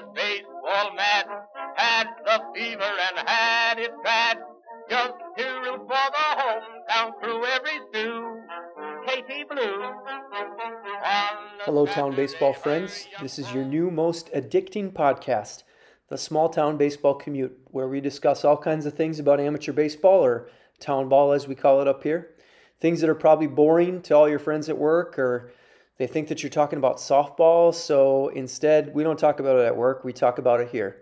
was baseball mad, had the fever and had it bad. Just to root for the hometown crew every stew. Katie Blue. Hello, town baseball friends. This is your new, most addicting podcast, the Small Town Baseball Commute, where we discuss all kinds of things about amateur baseball or town ball as we call it up here. Things that are probably boring to all your friends at work or they think that you're talking about softball, so instead, we don't talk about it at work, we talk about it here.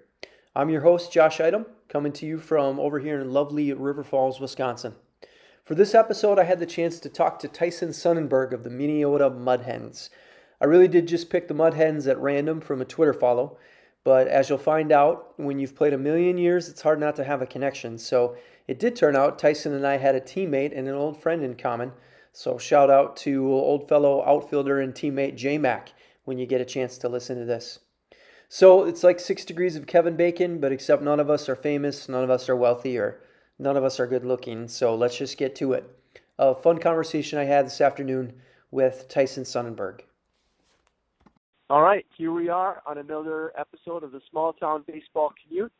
I'm your host, Josh Item, coming to you from over here in lovely River Falls, Wisconsin. For this episode, I had the chance to talk to Tyson Sonnenburg of the Minneota Mudhens. I really did just pick the Mudhens at random from a Twitter follow, but as you'll find out, when you've played a million years, it's hard not to have a connection. So it did turn out Tyson and I had a teammate and an old friend in common. So shout out to old fellow outfielder and teammate J Mac when you get a chance to listen to this. So it's like six degrees of Kevin Bacon, but except none of us are famous, none of us are wealthy, or none of us are good looking. So let's just get to it. A fun conversation I had this afternoon with Tyson Sonnenburg. All right, here we are on another episode of the Small Town Baseball Commute.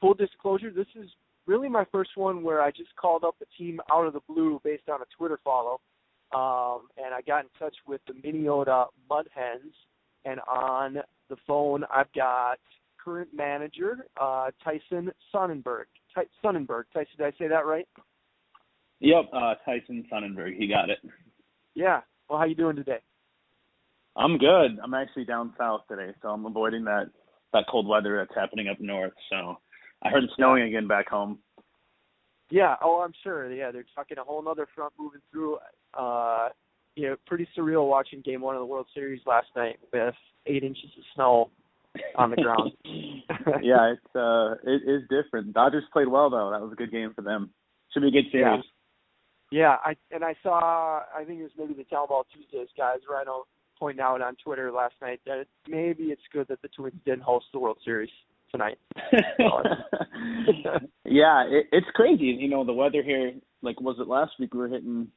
Full disclosure, this is really my first one where I just called up the team out of the blue based on a Twitter follow. Um, and I got in touch with the Minneota Mudhens, and on the phone I've got current manager uh, Tyson Sonnenburg. Ty- Sonnenburg. Tyson, did I say that right? Yep, uh, Tyson Sonnenburg. He got it. Yeah. Well, how you doing today? I'm good. I'm actually down south today, so I'm avoiding that that cold weather that's happening up north. So I heard it's snowing again back home. Yeah. Oh, I'm sure. Yeah, they're talking a whole other front moving through uh, you know, pretty surreal watching Game One of the World Series last night with eight inches of snow on the ground. yeah, it's uh, it is different. Dodgers played well though. That was a good game for them. Should be a good series. Yeah. yeah, I and I saw. I think it was maybe the Town Ball Tuesdays guys right on pointing out on Twitter last night that maybe it's good that the Twins didn't host the World Series tonight. yeah, it, it's crazy. You know, the weather here. Like, was it last week? We were hitting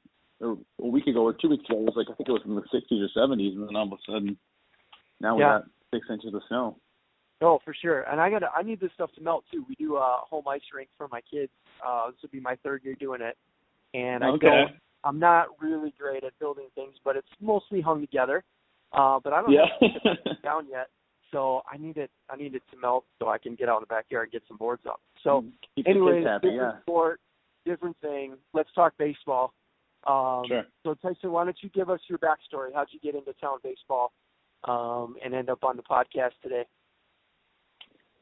or a week ago or two weeks ago, it was like I think it was in the 60s or 70s, and then all of a sudden, now we yeah. got six inches of snow. Oh, for sure. And I got to I need this stuff to melt too. We do a home ice rink for my kids. Uh, this will be my third year doing it, and I don't, I'm not really great at building things, but it's mostly hung together. Uh, but I don't yeah. have it down yet, so I need it. I need it to melt so I can get out in the backyard and get some boards up. So, Keep anyway, happy, different yeah. sport, different thing. Let's talk baseball. Um, sure. So Tyson, why don't you give us your backstory? How'd you get into town baseball um, and end up on the podcast today?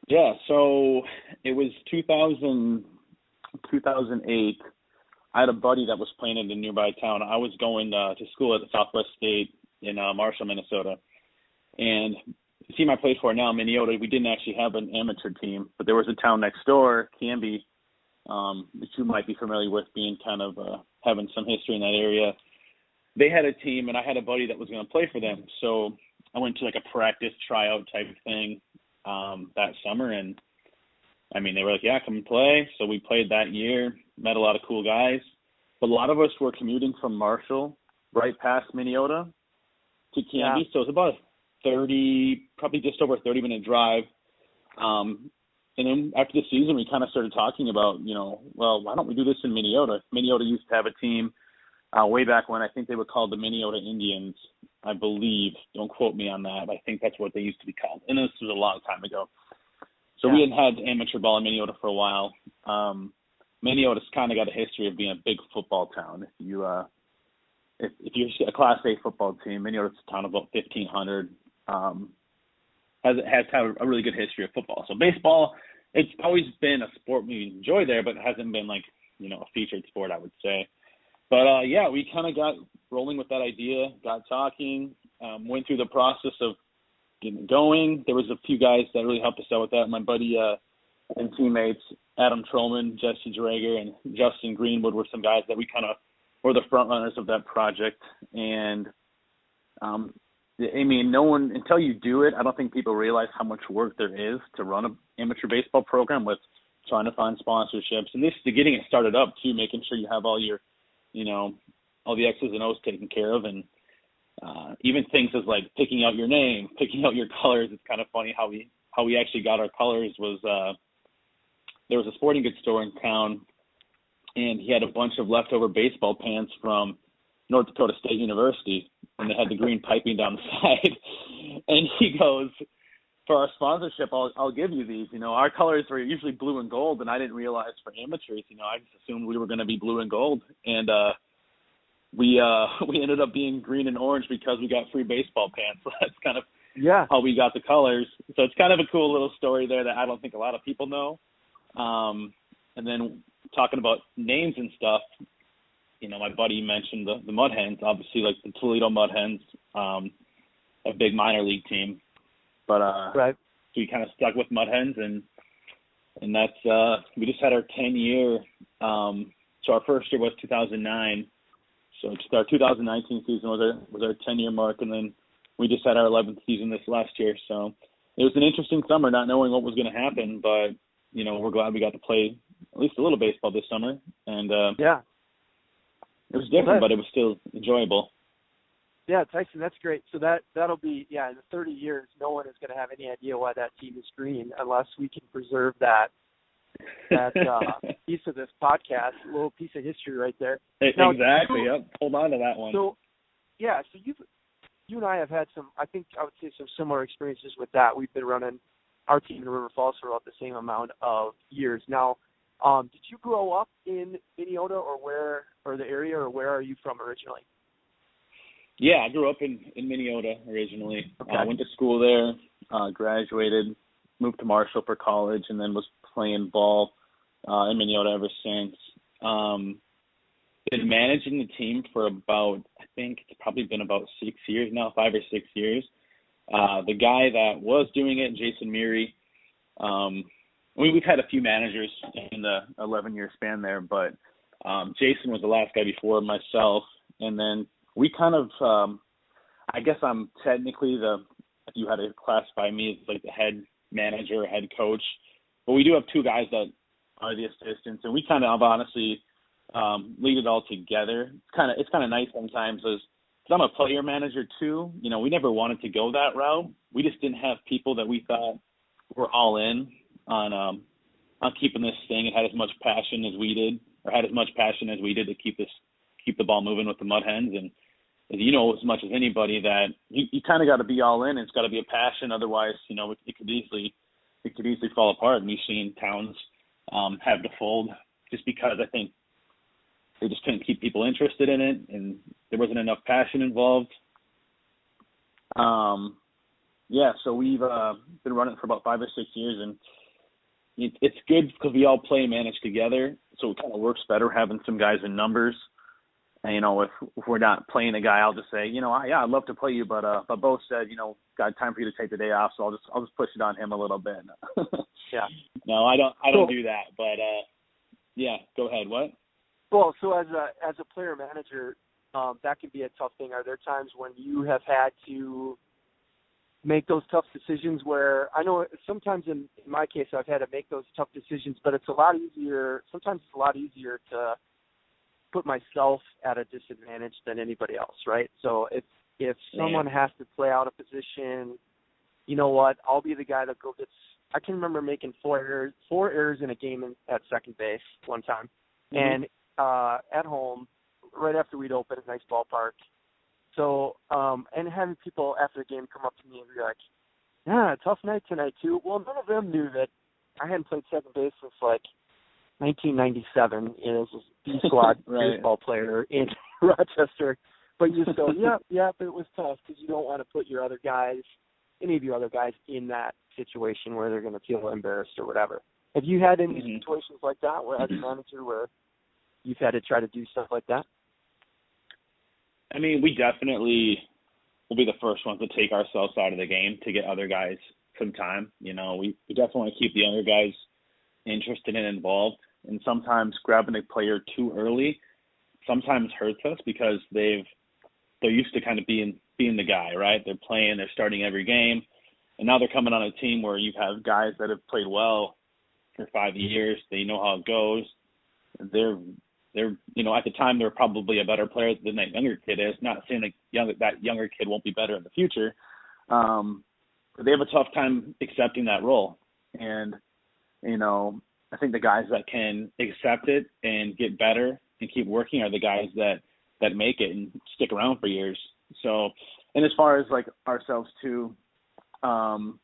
Yeah, so it was 2000, 2008. I had a buddy that was playing in a nearby town. I was going uh, to school at Southwest State in uh, Marshall, Minnesota, and the team I played for now, Minneota, we didn't actually have an amateur team, but there was a town next door, Canby, um, which you might be familiar with, being kind of uh, having some history in that area. They had a team, and I had a buddy that was going to play for them. So I went to like a practice tryout type thing um, that summer, and I mean, they were like, "Yeah, come and play." So we played that year, met a lot of cool guys, but a lot of us were commuting from Marshall, right past Minneota, to Canby. Yeah. So it was about a thirty, probably just over a thirty minute drive. Um, and then after the season, we kind of started talking about, you know, well, why don't we do this in Minneota? Minneota used to have a team uh, way back when. I think they were called the Minneota Indians, I believe. Don't quote me on that. I think that's what they used to be called. And this was a long time ago. So we Yeah. had had amateur ball in Minneota for a while. Um, Minneota's kind of got a history of being a big football town. If you uh, if, if you're a Class A football team, Minneota's a town of about 1,500. Um, has has had a really good history of football. So baseball, it's always been a sport we enjoy there, but it hasn't been like you know a featured sport, I would say. But uh, yeah, we kind of got rolling with that idea, got talking, um, went through the process of getting going. There was a few guys that really helped us out with that. My buddy uh, and teammates Adam Trollman, Jesse Drager, and Justin Greenwood were some guys that we kind of were the front runners of that project. And um, I mean, no one until you do it, I don't think people realize how much work there is to run an amateur baseball program with trying to find sponsorships and this to getting it started up too, making sure you have all your, you know, all the X's and O's taken care of, and uh, even things as like picking out your name, picking out your colors. It's kind of funny how we how we actually got our colors was uh, there was a sporting goods store in town, and he had a bunch of leftover baseball pants from North Dakota State University, and they had the green piping down the side. and he goes, "For our sponsorship, I'll I'll give you these. You know, our colors were usually blue and gold, and I didn't realize for amateurs, you know, I just assumed we were going to be blue and gold, and uh, we uh we ended up being green and orange because we got free baseball pants. So that's kind of yeah how we got the colors. So it's kind of a cool little story there that I don't think a lot of people know. Um, and then talking about names and stuff, you know, my buddy mentioned the, the Mud Hens, obviously like the Toledo Mud Hens, um, a big minor league team. But uh right. so we kind of stuck with Mud Hens and and that's uh we just had our 10 year um so our first year was 2009. So just our 2019 season was our was our 10 year mark and then we just had our 11th season this last year. So it was an interesting summer not knowing what was going to happen, but you know, we're glad we got to play at least a little baseball this summer and uh Yeah. It was different, but it was still enjoyable. Yeah, Tyson, that's great. So that that'll be yeah, in 30 years, no one is going to have any idea why that team is green unless we can preserve that that uh, piece of this podcast, a little piece of history right there. Now, exactly. you- Yep. Hold on to that one. So yeah, so you you and I have had some, I think I would say some similar experiences with that. We've been running our team in River Falls for about the same amount of years now. Um, did you grow up in Minneota or where or the area or where are you from originally? Yeah, I grew up in in Minneota originally. Okay. uh, went to school there, uh, graduated, moved to Marshall for college, and then was playing ball uh, in Minneota ever since. Um, been managing the team for about I think it's probably been about six years now, five or six years. Uh, the guy that was doing it, Jason Meary, um, we, we've had a few managers in the 11 year span there, but um, Jason was the last guy before myself, and then we kind of um I guess I'm technically the if you had to classify me as like the head manager, head coach. But we do have two guys that are the assistants and we kinda have honestly um lead it all together. It's kinda it's kinda nice sometimes because I'm a player manager too, you know, we never wanted to go that route. We just didn't have people that we thought were all in on um on keeping this thing and had as much passion as we did or had as much passion as we did to keep this keep the ball moving with the mud hens and as you know as much as anybody that you, you kind of got to be all in. It's got to be a passion. Otherwise, you know, it, it could easily it could easily fall apart. And we've seen towns um, have to fold just because I think they just couldn't keep people interested in it, and there wasn't enough passion involved. Um, yeah, so we've uh, been running for about five or six years, and it's good because we all play and manage together. So it kind of works better having some guys in numbers. And, you know, if, if we're not playing a guy, I'll just say, you know, I, yeah, I'd love to play you, but uh, but Bo said, you know, got time for you to take the day off, so I'll just I'll just push it on him a little bit. Yeah. No, I don't I don't So- do that, but uh, yeah, go ahead. What? Well, so as a as a player manager, um, that can be a tough thing. Are there times when you have had to make those tough decisions where I know sometimes in, in my case I've had to make those tough decisions, but it's a lot easier sometimes it's a lot easier to put myself at a disadvantage than anybody else, right? So if if Yeah. someone has to play out a position, you know what, I'll be the guy that go gets I can remember making four errors four errors in a game in, at second base one time. And uh at home right after we'd opened a nice ballpark. So um and having people after the game come up to me and be like, Yeah, tough night tonight too. Well none of them knew that I hadn't played second base since like nineteen ninety seven as a B squad Right. baseball player in Rochester. But you just go, Yep, yep, it was tough because you don't want to put your other guys any of your other guys in that situation where they're going to feel embarrassed or whatever. Have you had any Mhm. situations like that where as a manager where you've had to try to do stuff like that? I mean, we definitely will be the first ones to take ourselves out of the game to get other guys some time. You know, we, we definitely want to keep the younger guys interested and involved. And sometimes grabbing a player too early sometimes hurts us because they've they're used to kind of being being the guy, right? They're playing, they're starting every game, and now they're coming on a team where you have guys that have played well for five years. They know how it goes. They're they're you know at the time they're probably a better player than that younger kid is. Not saying that young that younger kid won't be better in the future, um, but they have a tough time accepting that role. And you know, I think the guys that can accept it and get better and keep working are the guys that that make it and stick around for years. So, and as far as like ourselves too, um,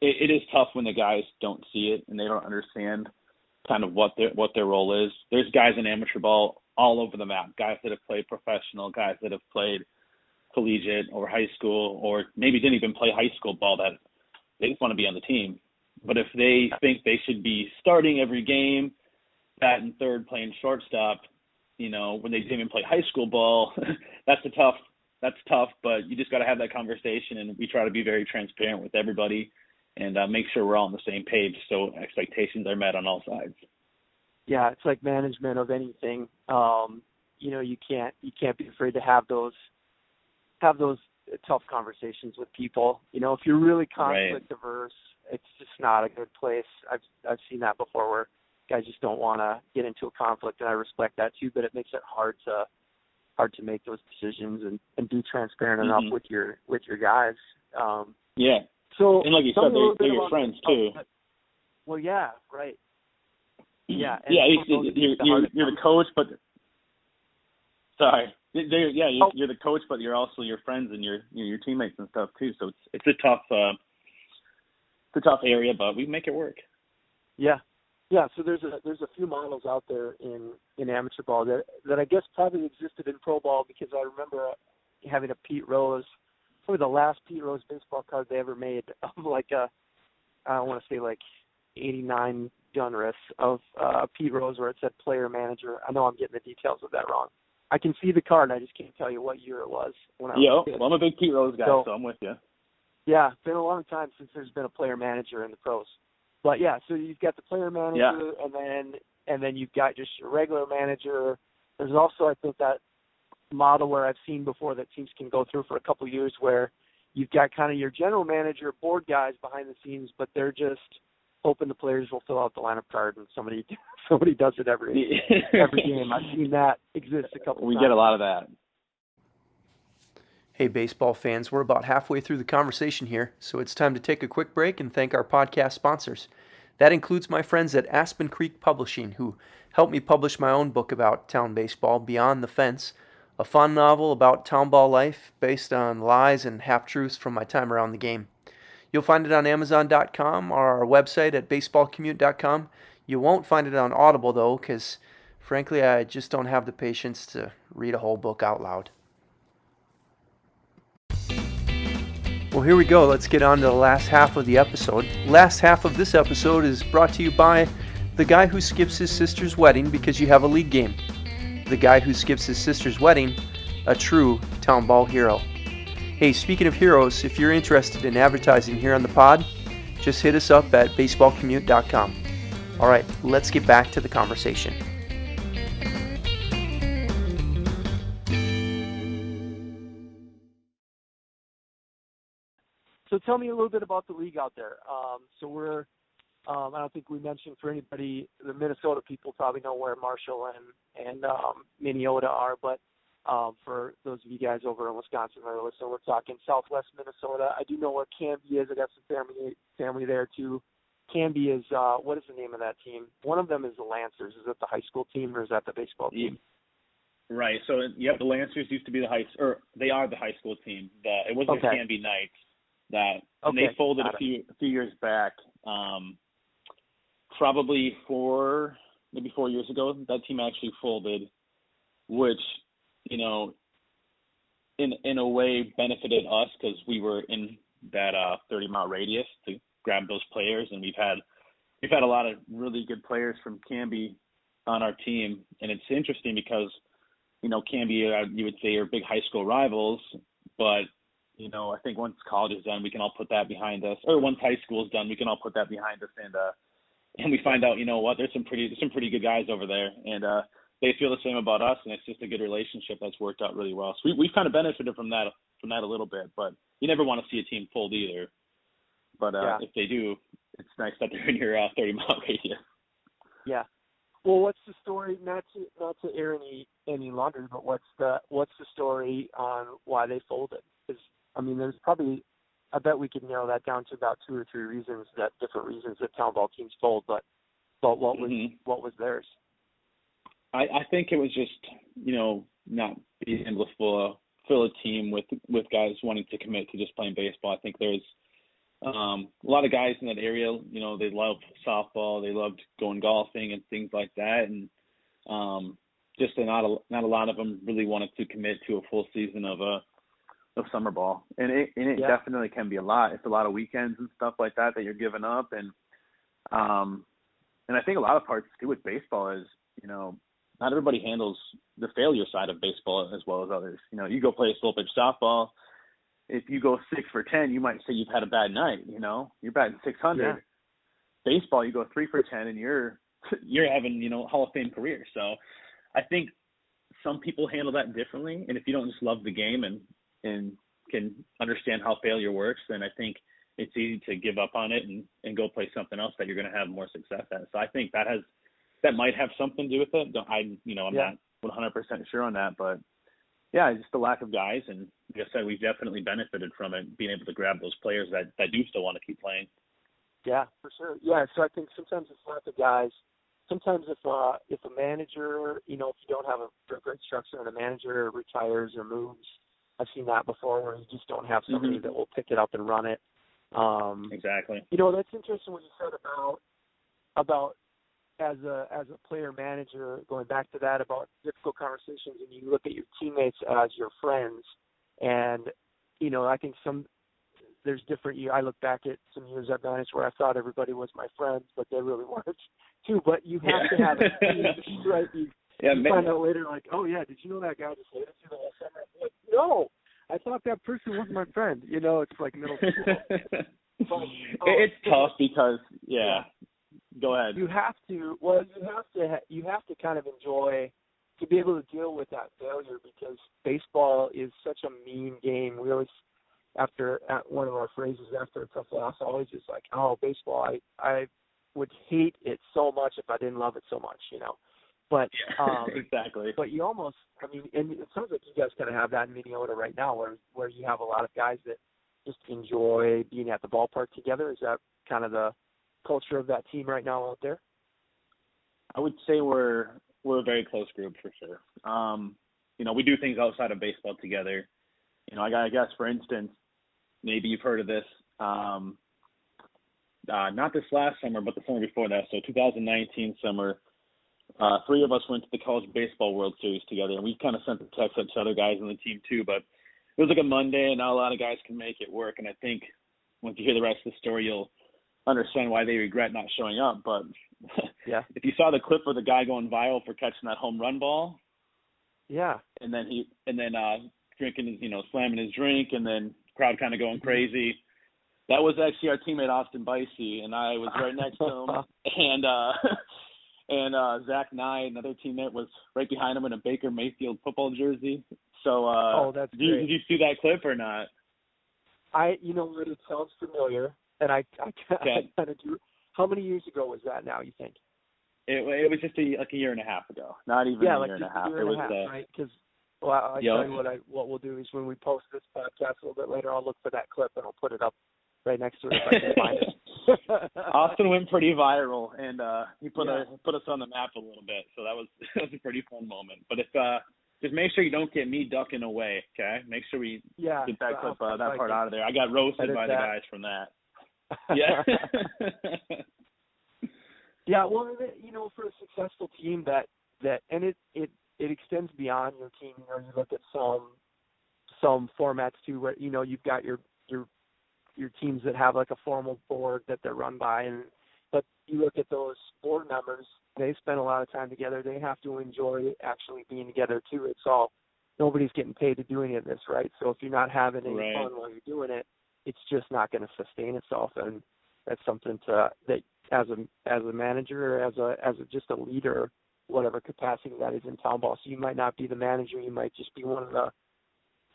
it, it is tough when the guys don't see it and they don't understand kind of what their what their role is. There's guys in amateur ball all over the map. Guys that have played professional, guys that have played collegiate or high school, or maybe didn't even play high school ball. That they just want to be on the team. But if they think they should be starting every game, batting third, playing shortstop, you know, when they didn't even play high school ball, that's a tough. That's tough, but you just got to have that conversation, and we try to be very transparent with everybody and uh, make sure we're all on the same page so expectations are met on all sides. Yeah, it's like management of anything. Um, you know, you can't you can't be afraid to have those have those tough conversations with people. You know, if you're really conflict right. averse, it's just not a good place. I've I've seen that before where guys just don't want to get into a conflict, and I respect that too. But it makes it hard to hard to make those decisions and and be transparent mm-hmm. enough with your with your guys. Um, yeah, so and like you said, they're, they're your friends too. well, yeah, right. Yeah, yeah. You're, you're, you're, you're the coach, but sorry, they're, yeah, you're, oh. you're the coach, but you're also your friends and your you know, your teammates and stuff too. So it's it's a tough uh, it's a tough area, but we make it work. Yeah, yeah. So there's a there's a few models out there in in amateur ball that that I guess probably existed in pro ball because I remember having a Pete Rose probably the last Pete Rose baseball card they ever made of like a I don't want to say like 89 Donruss of uh, Pete Rose where it said player manager. I know I'm getting the details of that wrong. I can see the card and I just can't tell you what year it was when I yeah, was a kid. well, I'm a big Pete Rose guy, so, so I'm with you. Yeah, it's been a long time since there's been a player manager in the pros. But yeah, so you've got the player manager yeah. and then and then you've got just your regular manager. There's also I think that model where I've seen before that teams can go through for a couple of years where you've got kind of your general manager, board guys behind the scenes, but they're just hoping the players will fill out the lineup card and somebody somebody does it every every game. I've seen that exist a couple. We times. get a lot of that. Hey, baseball fans, we're about halfway through the conversation here, so it's time to take a quick break and thank our podcast sponsors. That includes my friends at Aspen Creek Publishing, who helped me publish my own book about town baseball, Beyond the Fence a fun novel about town ball life based on lies and half truths from my time around the game. You'll find it on Amazon.com or our website at baseballcommute.com. You won't find it on Audible though, because frankly, I just don't have the patience to read a whole book out loud. Well, here we go. Let's get on to the last half of the episode. Last half of this episode is brought to you by the guy who skips his sister's wedding because you have a league game the guy who skips his sister's wedding, a true town ball hero. Hey, speaking of heroes, if you're interested in advertising here on the pod, just hit us up at baseballcommute.com. All right, let's get back to the conversation. So tell me a little bit about the league out there. Um, so we're um, I don't think we mentioned for anybody, the Minnesota people probably know where Marshall and and um, Minneota are, but um, for those of you guys over in Wisconsin or listen, we're talking Southwest Minnesota. I do know where Canby is. I got some family family there too. Canby is uh, what is the name of that team? One of them is the Lancers. Is that the high school team or is that the baseball team? Right. So yep, the Lancers used to be the high or they are the high school team. The, it wasn't okay. the Canby Knights that okay. they folded a few a few years back. Um, probably four, maybe four years ago, that team actually folded, which, you know, in in a way benefited us because we were in that uh 30 mile radius to grab those players, and we've had we've had a lot of really good players from Canby on our team, and it's interesting because you know Canby, uh, you would say, are big high school rivals, but you know I think once college is done, we can all put that behind us, or once high school is done, we can all put that behind us and uh and we find out, you know what, there's some pretty there's some pretty good guys over there, and uh, they feel the same about us, and it's just a good relationship that's worked out really well. So we, we've kind of benefited from that from that a little bit, but you never want to see a team fold either. But uh, yeah. if they do, it's nice that they're in your uh, 30 mile radius. Yeah. Well, what's the story? Not to not to air any any longer, but what's the what's the story on why they folded? Because I mean, there's probably I bet we could narrow that down to about two or three reasons that different reasons that town ball teams fold. But but what was Mhm. what was theirs? I, I think it was just you know not being able to fill a fill a team with with guys wanting to commit to just playing baseball. I think there's um, a lot of guys in that area. You know, they love softball, they loved going golfing and things like that, and um, just not a not a lot of them really wanted to commit to a full season of a of summer ball. And it and it Yeah. definitely can be a lot. It's a lot of weekends and stuff like that that you're giving up, and um, and I think a lot of parts too with baseball is you know not everybody handles the failure side of baseball as well as others. You know, you go play a slow pitch softball. If you go six for ten, you might say you've had a bad night. You know, you're batting six hundred. Yeah. Baseball, you go three for ten, and you're you're having you know Hall of Fame career. So, I think some people handle that differently. And if you don't just love the game and and can understand how failure works, then I think it's easy to give up on it and and go play something else that you're going to have more success at. So I think that has that might have something to do with it. I you know I'm Yeah. not 100% sure on that, but yeah, just the lack of guys. And like I said, we've definitely benefited from it, being able to grab those players that that do still want to keep playing. Yeah, for sure. Yeah, so I think sometimes it's not the guys. Sometimes if uh if a manager, you know, if you don't have a great structure and a manager retires or moves, I've seen that before where you just don't have somebody Mhm. that will pick it up and run it. Um Exactly. you know, that's interesting what you said about about as a as a player manager, going back to that about difficult conversations and you look at your teammates as your friends and you know, I think some there's different year I look back at some years I've managed where I thought everybody was my friends, but they really weren't too. But you have to have a team right you, Yeah, you ma- find out later like, Oh yeah, did you know that guy just hated you the whole summer? I'm like, no. I thought that person was my friend. You know, it's like middle school. It- oh, it's tough because yeah. Go ahead. you have to well you have to ha- you have to kind of enjoy to be able to deal with that failure because baseball is such a mean game we always after at one of our phrases after a tough loss always is like oh baseball i i would hate it so much if i didn't love it so much you know but um exactly. but you almost i mean and it sounds like you guys kind of have that in minneota right now where where you have a lot of guys that just enjoy being at the ballpark together is that kind of the culture of that team right now out there I would say we're we're a very close group for sure. Um, you know, we do things outside of baseball together. You know, I, I guess for instance, maybe you've heard of this. Um, uh, not this last summer, but the summer before that. So 2019 summer, uh, three of us went to the College Baseball World Series together, and we kind of sent the text out to other guys on the team too. But it was like a Monday, and not a lot of guys can make it work. And I think once you hear the rest of the story, you'll understand why they regret not showing up. But Yeah. if you saw the clip of the guy going viral for catching that home run ball, Yeah. and then he and then uh drinking his you know slamming his drink, and then crowd kind of going crazy. That was actually our teammate Austin Bicey, and I was right next to him, and uh and uh Zach Nye, another teammate, was right behind him in a Baker Mayfield football jersey. So uh Oh, that's did you, did you see that clip or not? I, you know it sounds familiar, and I, I, Okay. I kind of do. How many years ago was that now? You think? It it was just a like a year and a half ago, not even yeah, a like year and a half. year it and was a half, uh, right? Because well, I Yep. tell you what, I what we'll do is when we post this podcast a little bit later, I'll look for that clip and I'll put it up right next to it if I can find it. Austin went pretty viral, and uh, he put Yeah. a, put us on the map a little bit. So that was that was a pretty fun moment. But if uh, just make sure you don't get me ducking away, okay? Make sure we yeah, get that clip uh, that part out of there. I got roasted by the guys from that. Yeah. Yeah, well, you know, for a successful team that that and it it it extends beyond your team. You know, you look at some some formats too, where you know you've got your your your teams that have like a formal board that they're run by, and but you look at those board members, they spend a lot of time together. They have to enjoy actually being together too. It's all nobody's getting paid to do any of this, right? So if you're not having any Right. fun while you're doing it, it's just not going to sustain itself, and that's something to that as a as a manager or as a as a, just a leader, whatever capacity that is in town ball. So you might not be the manager, you might just be one of the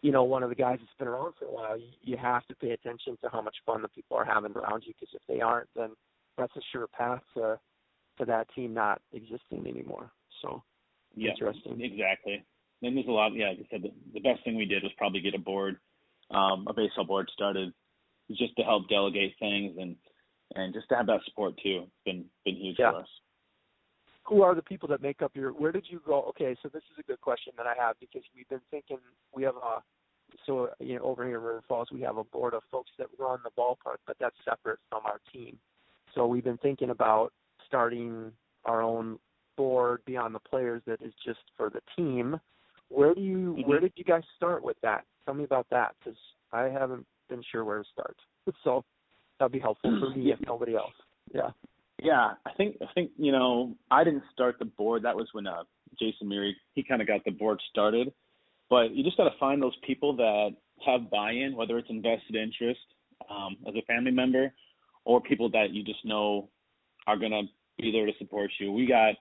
you know one of the guys that's been around for a while. You, you have to pay attention to how much fun the people are having around you because if they aren't, then that's a sure path to to that team not existing anymore. So yeah. Interesting. Exactly. And there's a lot. Yeah, like I said, the, the best thing we did was probably get a board, um, a baseball board started just to help delegate things and and just to have that support too. It's been been huge yeah. for us. Who are the people that make up your? Where did you go? Okay, so this is a good question that I have because we've been thinking we have a so you know over here in River Falls we have a board of folks that run the ballpark, but that's separate from our team. So we've been thinking about starting our own board beyond the players that is just for the team. Where do you mm-hmm. where did you guys start with that? Tell me about that because I haven't been sure where to start. So that'd be helpful for me if nobody else. Yeah. Yeah, I think I think you know I didn't start the board. That was when uh, Jason Meary he kind of got the board started. But you just got to find those people that have buy-in, whether it's invested interest um, as a family member, or people that you just know are gonna be there to support you. We got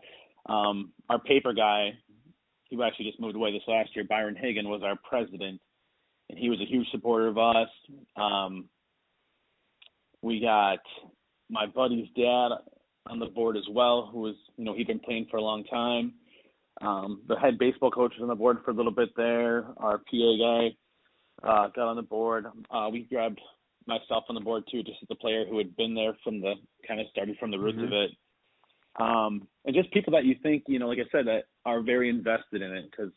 um, our paper guy, who actually just moved away this last year. Byron Hagan was our president, and he was a huge supporter of us. Um, we got my buddy's dad on the board as well, who was, you know, he'd been playing for a long time. Um, the head baseball coach was on the board for a little bit there. Our PA guy uh, got on the board. Uh, we grabbed myself on the board too, just as a player who had been there from the kind of started from the roots mm-hmm. of it. Um, and just people that you think, you know, like I said, that are very invested in it because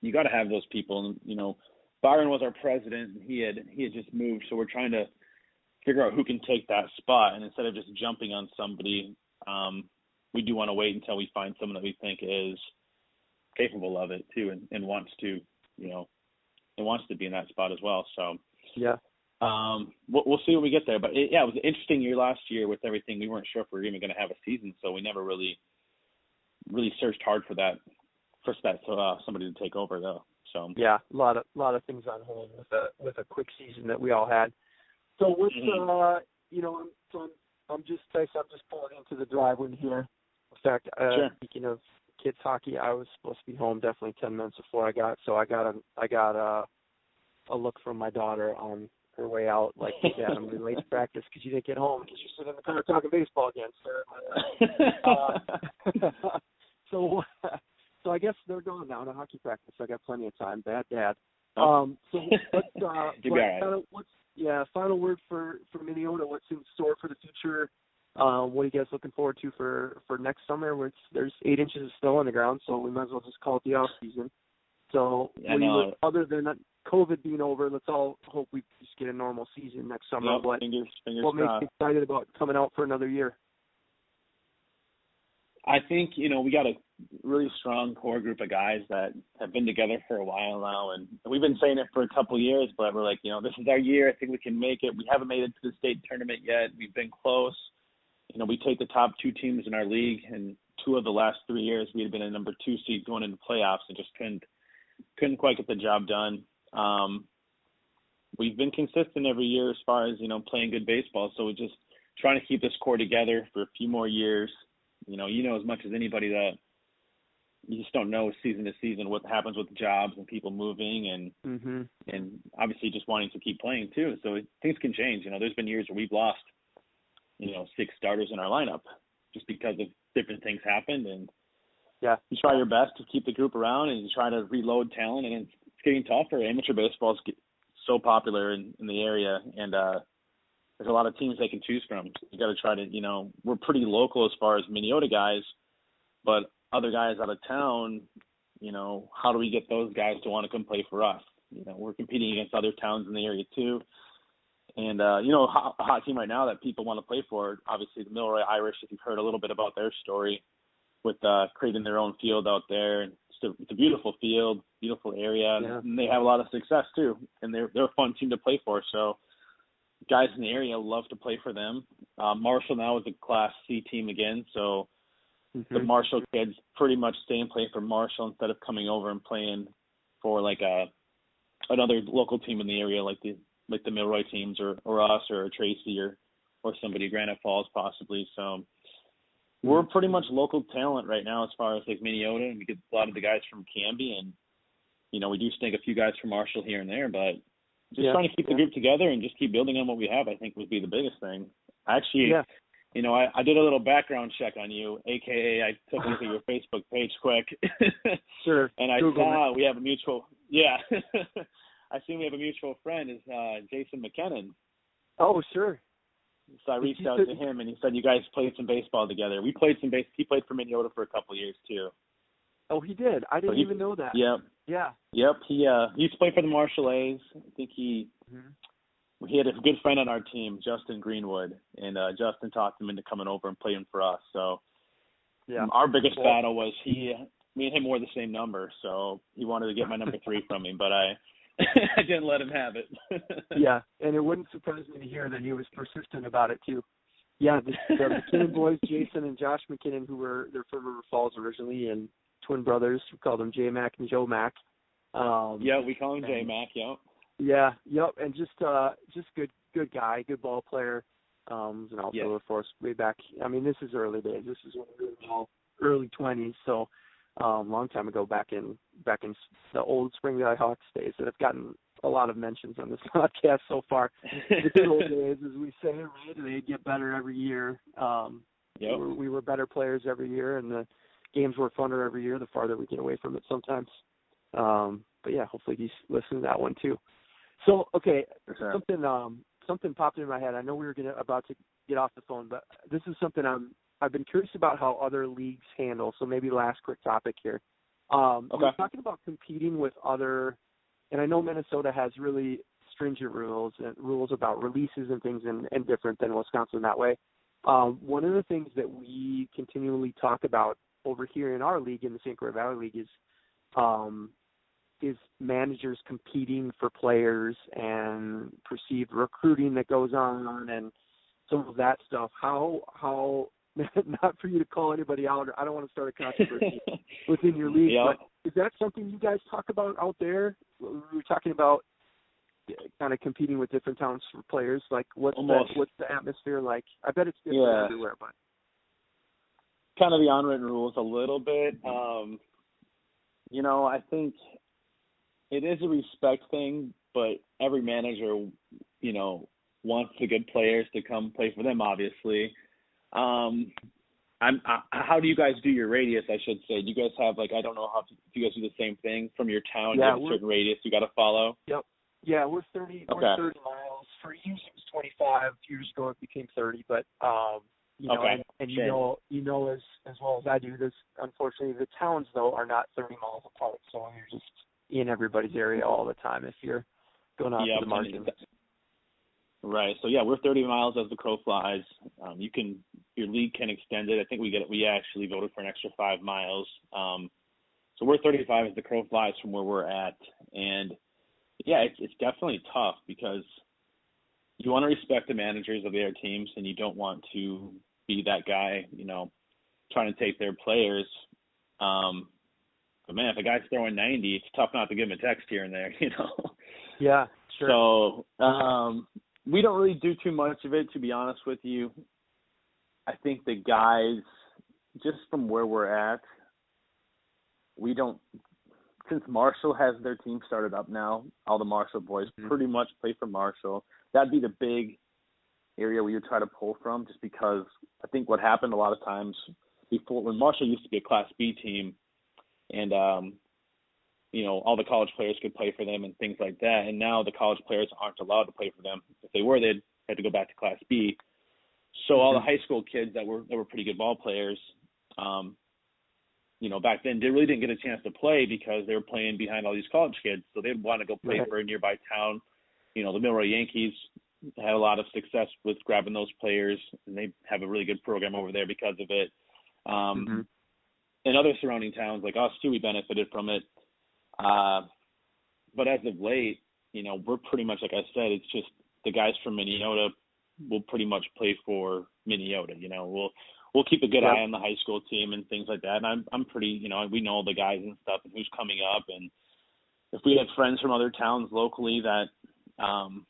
you got to have those people. And you know, Byron was our president, and he had he had just moved, so we're trying to figure out who can take that spot. And instead of just jumping on somebody, um, we do want to wait until we find someone that we think is capable of it too, and, and wants to, you know, and wants to be in that spot as well. So yeah, um, we'll, we'll see when we get there. But it, yeah, it was an interesting year last year with everything. We weren't sure if we were even going to have a season, so we never really, really searched hard for that, for that uh, somebody to take over though. So yeah, a lot of a lot of things on hold with a with a quick season that we all had. So what's mm-hmm. uh you know I'm so I'm I'm just I'm just pulling into the driveway here. In fact, uh, sure. speaking of kids hockey, I was supposed to be home definitely ten minutes before I got so I got a I got a a look from my daughter on her way out like yeah I'm late to practice because you didn't get home because you're sitting in the car talking baseball again, sir. uh, so so I guess they're going now to hockey practice. So I got plenty of time. Bad dad. Oh. Um, so what's uh, what, right. what's yeah, final word for for Minneota. What's in store for the future? Um, what are you guys looking forward to for for next summer? Where it's, there's eight inches of snow on the ground, so we might as well just call it the off season. So, yeah, no. other than COVID being over, let's all hope we just get a normal season next summer. Yep, what fingers, fingers what makes you excited about coming out for another year? I think you know we got a really strong core group of guys that have been together for a while now, and we've been saying it for a couple years. But we're like, you know, this is our year. I think we can make it. We haven't made it to the state tournament yet. We've been close. You know, we take the top two teams in our league, and two of the last three years we had been a number two seed going into playoffs, and just couldn't couldn't quite get the job done. Um, we've been consistent every year as far as you know playing good baseball. So we're just trying to keep this core together for a few more years you know, you know as much as anybody that you just don't know season to season what happens with jobs and people moving and mm-hmm. and obviously just wanting to keep playing too. So things can change. You know, there's been years where we've lost, you know, six starters in our lineup just because of different things happened and yeah, you try your best to keep the group around and you try to reload talent and it's, it's getting tougher. Amateur baseball is so popular in, in the area and uh there's a lot of teams they can choose from. You got to try to, you know, we're pretty local as far as Minneota guys, but other guys out of town, you know, how do we get those guys to want to come play for us? You know, we're competing against other towns in the area too. And uh, you know, a hot, a hot team right now that people want to play for, obviously the Milroy Irish. If you've heard a little bit about their story, with uh, creating their own field out there, and it's a, it's a beautiful field, beautiful area, yeah. and they have a lot of success too. And they're they're a fun team to play for. So guys in the area love to play for them. Uh, Marshall now is a Class C team again, so mm-hmm. the Marshall kids pretty much stay and play for Marshall instead of coming over and playing for like a another local team in the area, like the like the Milroy teams or or us or Tracy or or somebody Granite Falls possibly. So we're pretty much local talent right now as far as like Minneota, and we get a lot of the guys from Canby, and you know we do snake a few guys from Marshall here and there, but just yeah. trying to keep the group together and just keep building on what we have, I think would be the biggest thing. Actually, yeah. You know, I, I did a little background check on you, aka I took a look at your Facebook page quick. sure. and I Google saw it. we have a mutual yeah. I see we have a mutual friend is uh Jason McKinnon. Oh, sure. So I reached out to him, and he said you guys played some baseball together. We played some base. He played for Minneota for a couple of years too. Oh, he did. I didn't he- even know that. Yep, Yeah. yep. He uh he used to play for the Marshall A's. I think he Mhm. He had a good friend on our team, Justin Greenwood, and uh Justin talked him into coming over and playing for us. So Yeah. our biggest battle was he, me and him wore the same number, so he wanted to get my number three from me, but I I didn't let him have it. yeah, and it wouldn't surprise me to hear that he was persistent about it too. Yeah, the, the McKinnon boys, Jason and Josh McKinnon, who were they're from River Falls originally, and twin brothers. We called them J Mac and Joe Mac. Um, yeah, we call him J Mac. Yep. Yeah, yep, and just uh just good good guy, good ball player. Um was an outfielder Yeah. for us way back I mean this is early days. This is when we were all early twenties, so um long time ago back in back in the old Spring Valley Hawks days that have gotten a lot of mentions on this podcast so far. The good old days as we say, right? They get better every year. Um Yep. we, were, we were better players every year and the games were funner every year the farther we get away from it sometimes. Um but yeah, hopefully he's listening to that one too. So okay, sure. something um something popped in my head. I know we were gonna about to get off the phone, but this is something I'm I've been curious about how other leagues handle. So maybe last quick topic here. Um Okay. we're talking about competing with other and I know Minnesota has really stringent rules and rules about releases and things and, and different than Wisconsin that way. Um, one of the things that we continually talk about over here in our league, in the St. Croix Valley League, is um, is managers competing for players and perceived recruiting that goes on and some of that stuff. How how not for you to call anybody out. Or I don't want to start a controversy within your league, Yep. but is that something you guys talk about out there? We were talking about kind of competing with different towns for players. Like, what's Almost. the what's the atmosphere like? I bet it's different Yeah. everywhere, but kind of the unwritten rules a little bit. Um, you know, I think it is a respect thing, but every manager, you know, wants the good players to come play for them. Obviously, um, I'm. I, how do you guys do your radius? I should say. Do you guys have like I don't know how if you guys do the same thing from your town? Yeah, you have a certain radius you got to follow. Yep. Yeah, we're thirty. Okay. We're thirty miles. For years it was twenty five. Years ago it became thirty, but um, you know, Okay, and, and you sure. know, you know as as well as I do. This unfortunately the towns though are not thirty miles apart, so you're just in everybody's area all the time if you're going out to the margins. Right. So yeah, we're 30 miles as the crow flies. Um, you can your league can extend it. I think we get we actually voted for an extra five miles. Um, so we're 35 as the crow flies from where we're at, and yeah, it's it's definitely tough because you want to respect the managers of their teams, and you don't want to be that guy, you know, trying to take their players. Um, but man, if a guy's throwing 90, it's tough not to give him a text here and there, you know. Yeah, sure. So um, we don't really do too much of it, to be honest with you. I think the guys, just from where we're at, we don't. Since Marshall has their team started up now, all the Marshall boys Mhm. pretty much play for Marshall. That'd be the big area we would try to pull from, just because I think what happened a lot of times before when Marshall used to be a Class B team, and um, you know, all the college players could play for them and things like that. And now the college players aren't allowed to play for them. If they were, they'd have to go back to Class B. So all the high school kids that were that were pretty good ball players, um, you know, back then they really didn't get a chance to play because they were playing behind all these college kids. So they'd want to go play Right. for a nearby town. You know, the Milroy Yankees had a lot of success with grabbing those players, and they have a really good program over there because of it. Um, Mhm. And other surrounding towns like us too, we benefited from it. Uh, but as of late, you know, we're pretty much like I said, it's just the guys from Minneota will pretty much play for Minneota. You know, we'll we'll keep a good Yep. eye on the high school team and things like that. And I'm I'm pretty, you know, we know all the guys and stuff and who's coming up. And if we had friends from other towns locally that um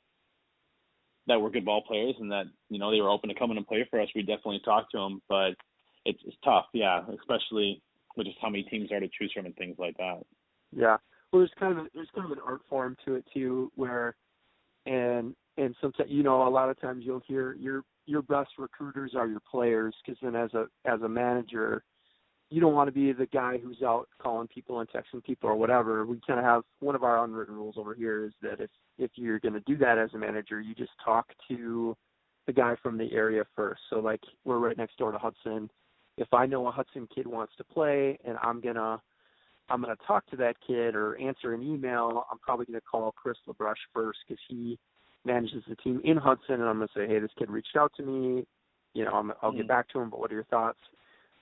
that were good ball players and that you know they were open to coming and play for us, we definitely talk to them. But it's it's tough, yeah, especially with just how many teams are to choose from and things like that. Yeah. Well, there's kind of a, there's kind of an art form to it too, where and and sometimes you know a lot of times you'll hear your your best recruiters are your players because then as a as a manager you don't want to be the guy who's out calling people and texting people or whatever. We kind of have one of our unwritten rules over here is that if if you're going to do that as a manager, you just talk to the guy from the area first. So like we're right next door to Hudson. If I know a Hudson kid wants to play and I'm gonna I'm gonna talk to that kid or answer an email, I'm probably gonna call Chris LaBrush first because he manages the team in Hudson, and I'm gonna say, hey, this kid reached out to me. You know, I'm, I'll mm get back to him. But what are your thoughts?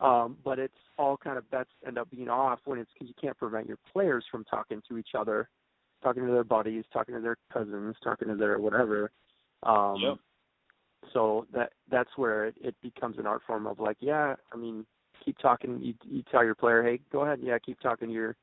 Um, but it's all kind of bets end up being off when it's because you can't prevent your players from talking to each other, talking to their buddies, talking to their cousins, talking to their whatever. Um, yep. So that that's where it, it becomes an art form of like, yeah, I mean, keep talking. You you tell your player, hey, go ahead, yeah, keep talking to your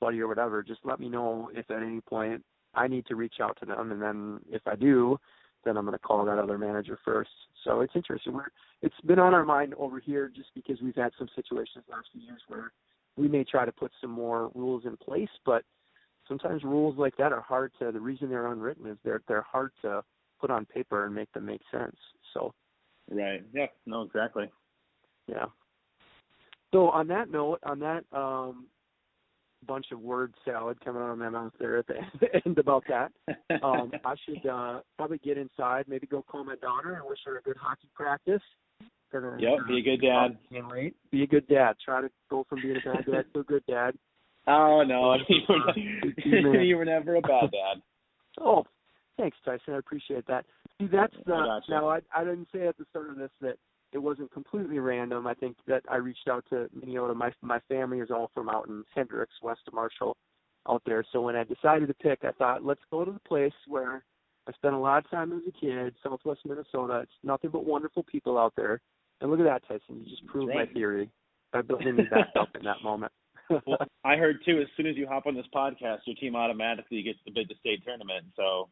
buddy or whatever. Just let me know if at any point I need to reach out to them, and then if I do, then I'm going to call that other manager first. So it's interesting. We're it's been on our mind over here just because we've had some situations last few years where we may try to put some more rules in place, but sometimes rules like that are hard to. The reason they're unwritten is they're they're hard to put on paper and make them make sense. So. Right. Yeah. No. Exactly. Yeah. So on that note, on that um, bunch of word salad coming out of my mouth there at the end about that, um, I should uh, probably get inside, maybe go call my daughter and wish her a good hockey practice. Gonna, yep, be a good dad. Can't wait. Be a good dad. Try to go from being a bad dad to a good dad. Oh no, you were, you were never a bad dad. Oh, thanks, Tyson. I appreciate that. See, that's the I now. I I didn't say at the start of this that it wasn't completely random. I think that I reached out to Minneota. My my family is all from out in Hendricks, west of Marshall, out there. So when I decided to pick, I thought let's go to the place where I spent a lot of time as a kid, Southwest Minnesota. It's nothing but wonderful people out there. And look at that, Tyson. You just proved right. my theory by building me back up in that moment. well, I heard too. As soon as you hop on this podcast, your team automatically gets the bid to state tournament. So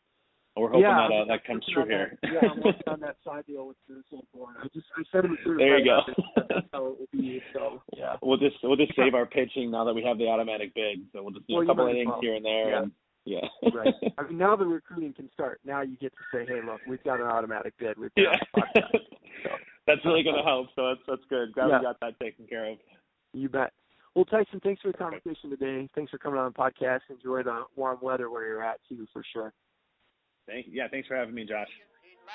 we're hoping yeah, that uh, that comes true here. yeah, I'm working on that side deal with. I just I said it through. There you go. That's how it will be. So yeah. We'll just we'll just save our pitching now that we have the automatic bid. So we'll just do well, a couple innings well. here and there. Yeah. And, yeah. right. I mean, now the recruiting can start. Now you get to say, "Hey, look, we've got an automatic bid." We've got yeah. so. That's really going to help. So that's that's good. Glad yeah. we got that taken care of. You bet. Well, Tyson, thanks for the conversation today. Thanks for coming on the podcast. Enjoy the warm weather where you're at too, for sure. Thank you. Yeah, thanks for having me, Josh.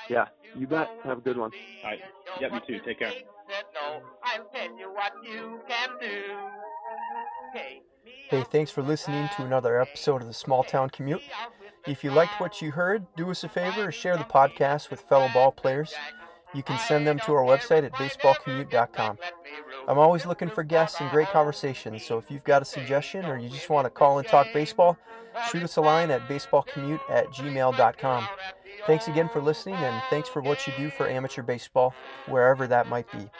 Yeah, you bet. Have a good one. All right. Yep, you too. Take care. Hey, thanks for listening to another episode of the Small Town Commute. If you liked what you heard, do us a favor, share the podcast with fellow ball players. You can send them to our website at baseballcommute.com. I'm always looking for guests and great conversations, so if you've got a suggestion or you just want to call and talk baseball, shoot us a line at baseballcommute at gmail.com. Thanks again for listening, and thanks for what you do for amateur baseball, wherever that might be.